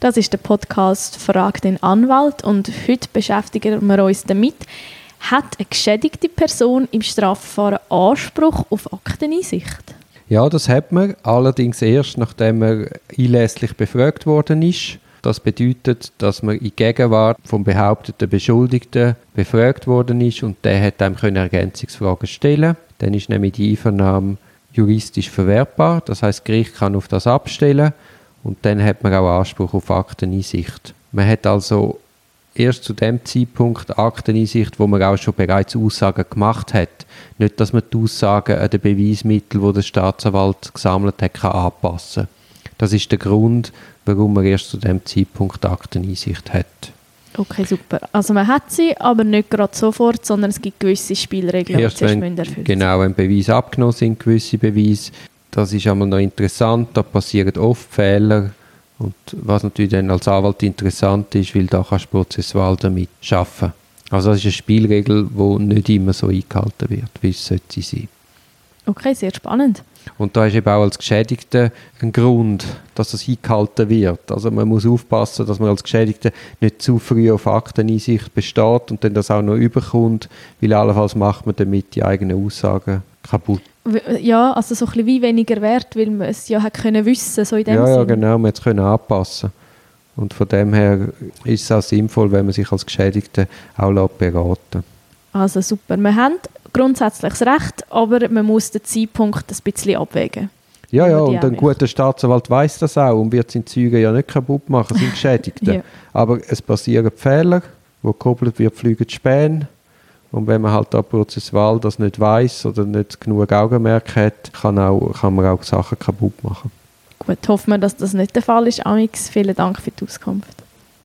Das ist der Podcast Frag den Anwalt und heute beschäftigen wir uns damit, hat eine geschädigte Person im Strafverfahren Anspruch auf Akteneinsicht? Ja, das hat man, allerdings erst nachdem er einlässlich befragt worden ist. Das bedeutet, dass man in Gegenwart vom behaupteten Beschuldigten befragt worden ist und der hat einem Ergänzungsfragen stellen. Dann ist nämlich die Einvernahme juristisch verwertbar, das heißt, Gericht kann auf das abstellen und dann hat man auch Anspruch auf Akteneinsicht. Man hat also erst zu dem Zeitpunkt Akteneinsicht, wo man auch schon bereits Aussagen gemacht hat. Nicht, dass man die Aussagen an den Beweismitteln, die der Staatsanwalt gesammelt hat, kann anpassen Das ist der Grund, warum man erst zu dem Zeitpunkt Akteneinsicht hat. Okay, super. Also man hat sie, aber nicht gerade sofort, sondern es gibt gewisse Spielregeln, die zuerst wenn, erfüllt Genau, wenn Beweis abgenommen sind, gewisse Beweise, das ist einmal noch interessant, da passieren oft Fehler und was natürlich dann als Anwalt interessant ist, weil da kannst du prozessual damit arbeiten. Also das ist eine Spielregel, die nicht immer so eingehalten wird, wie es sollte sein. Okay, sehr spannend. Und da ist eben auch als Geschädigter ein Grund, dass das eingehalten wird. Also man muss aufpassen, dass man als Geschädigter nicht zu früh auf Akteneinsicht besteht und dann das auch noch überkommt, weil allenfalls macht man damit die eigenen Aussagen kaputt. Ja, also so ein bisschen wie weniger wert, weil man es ja hat können wissen, so in dem Ja, Sinn. ja, genau, man hat es anpassen und von dem her ist es auch sinnvoll, wenn man sich als Geschädigter auch beraten Also super. Wir haben grundsätzlich das Recht, aber man muss den Zeitpunkt ein bisschen abwägen. Ja, ja, und ein guter Staatsanwalt weiß das auch und wird seine Züge ja nicht kaputt machen, sind Geschädigte. ja. Aber es passieren Fehler, wo gekoppelt wird, fliegen Späne. Und wenn man halt da prozessual das nicht weiß oder nicht genug Augenmerk hat, kann, auch, kann man auch Sachen kaputt machen. Gut, hoffen wir, dass das nicht der Fall ist. Amix, vielen Dank für die Auskunft.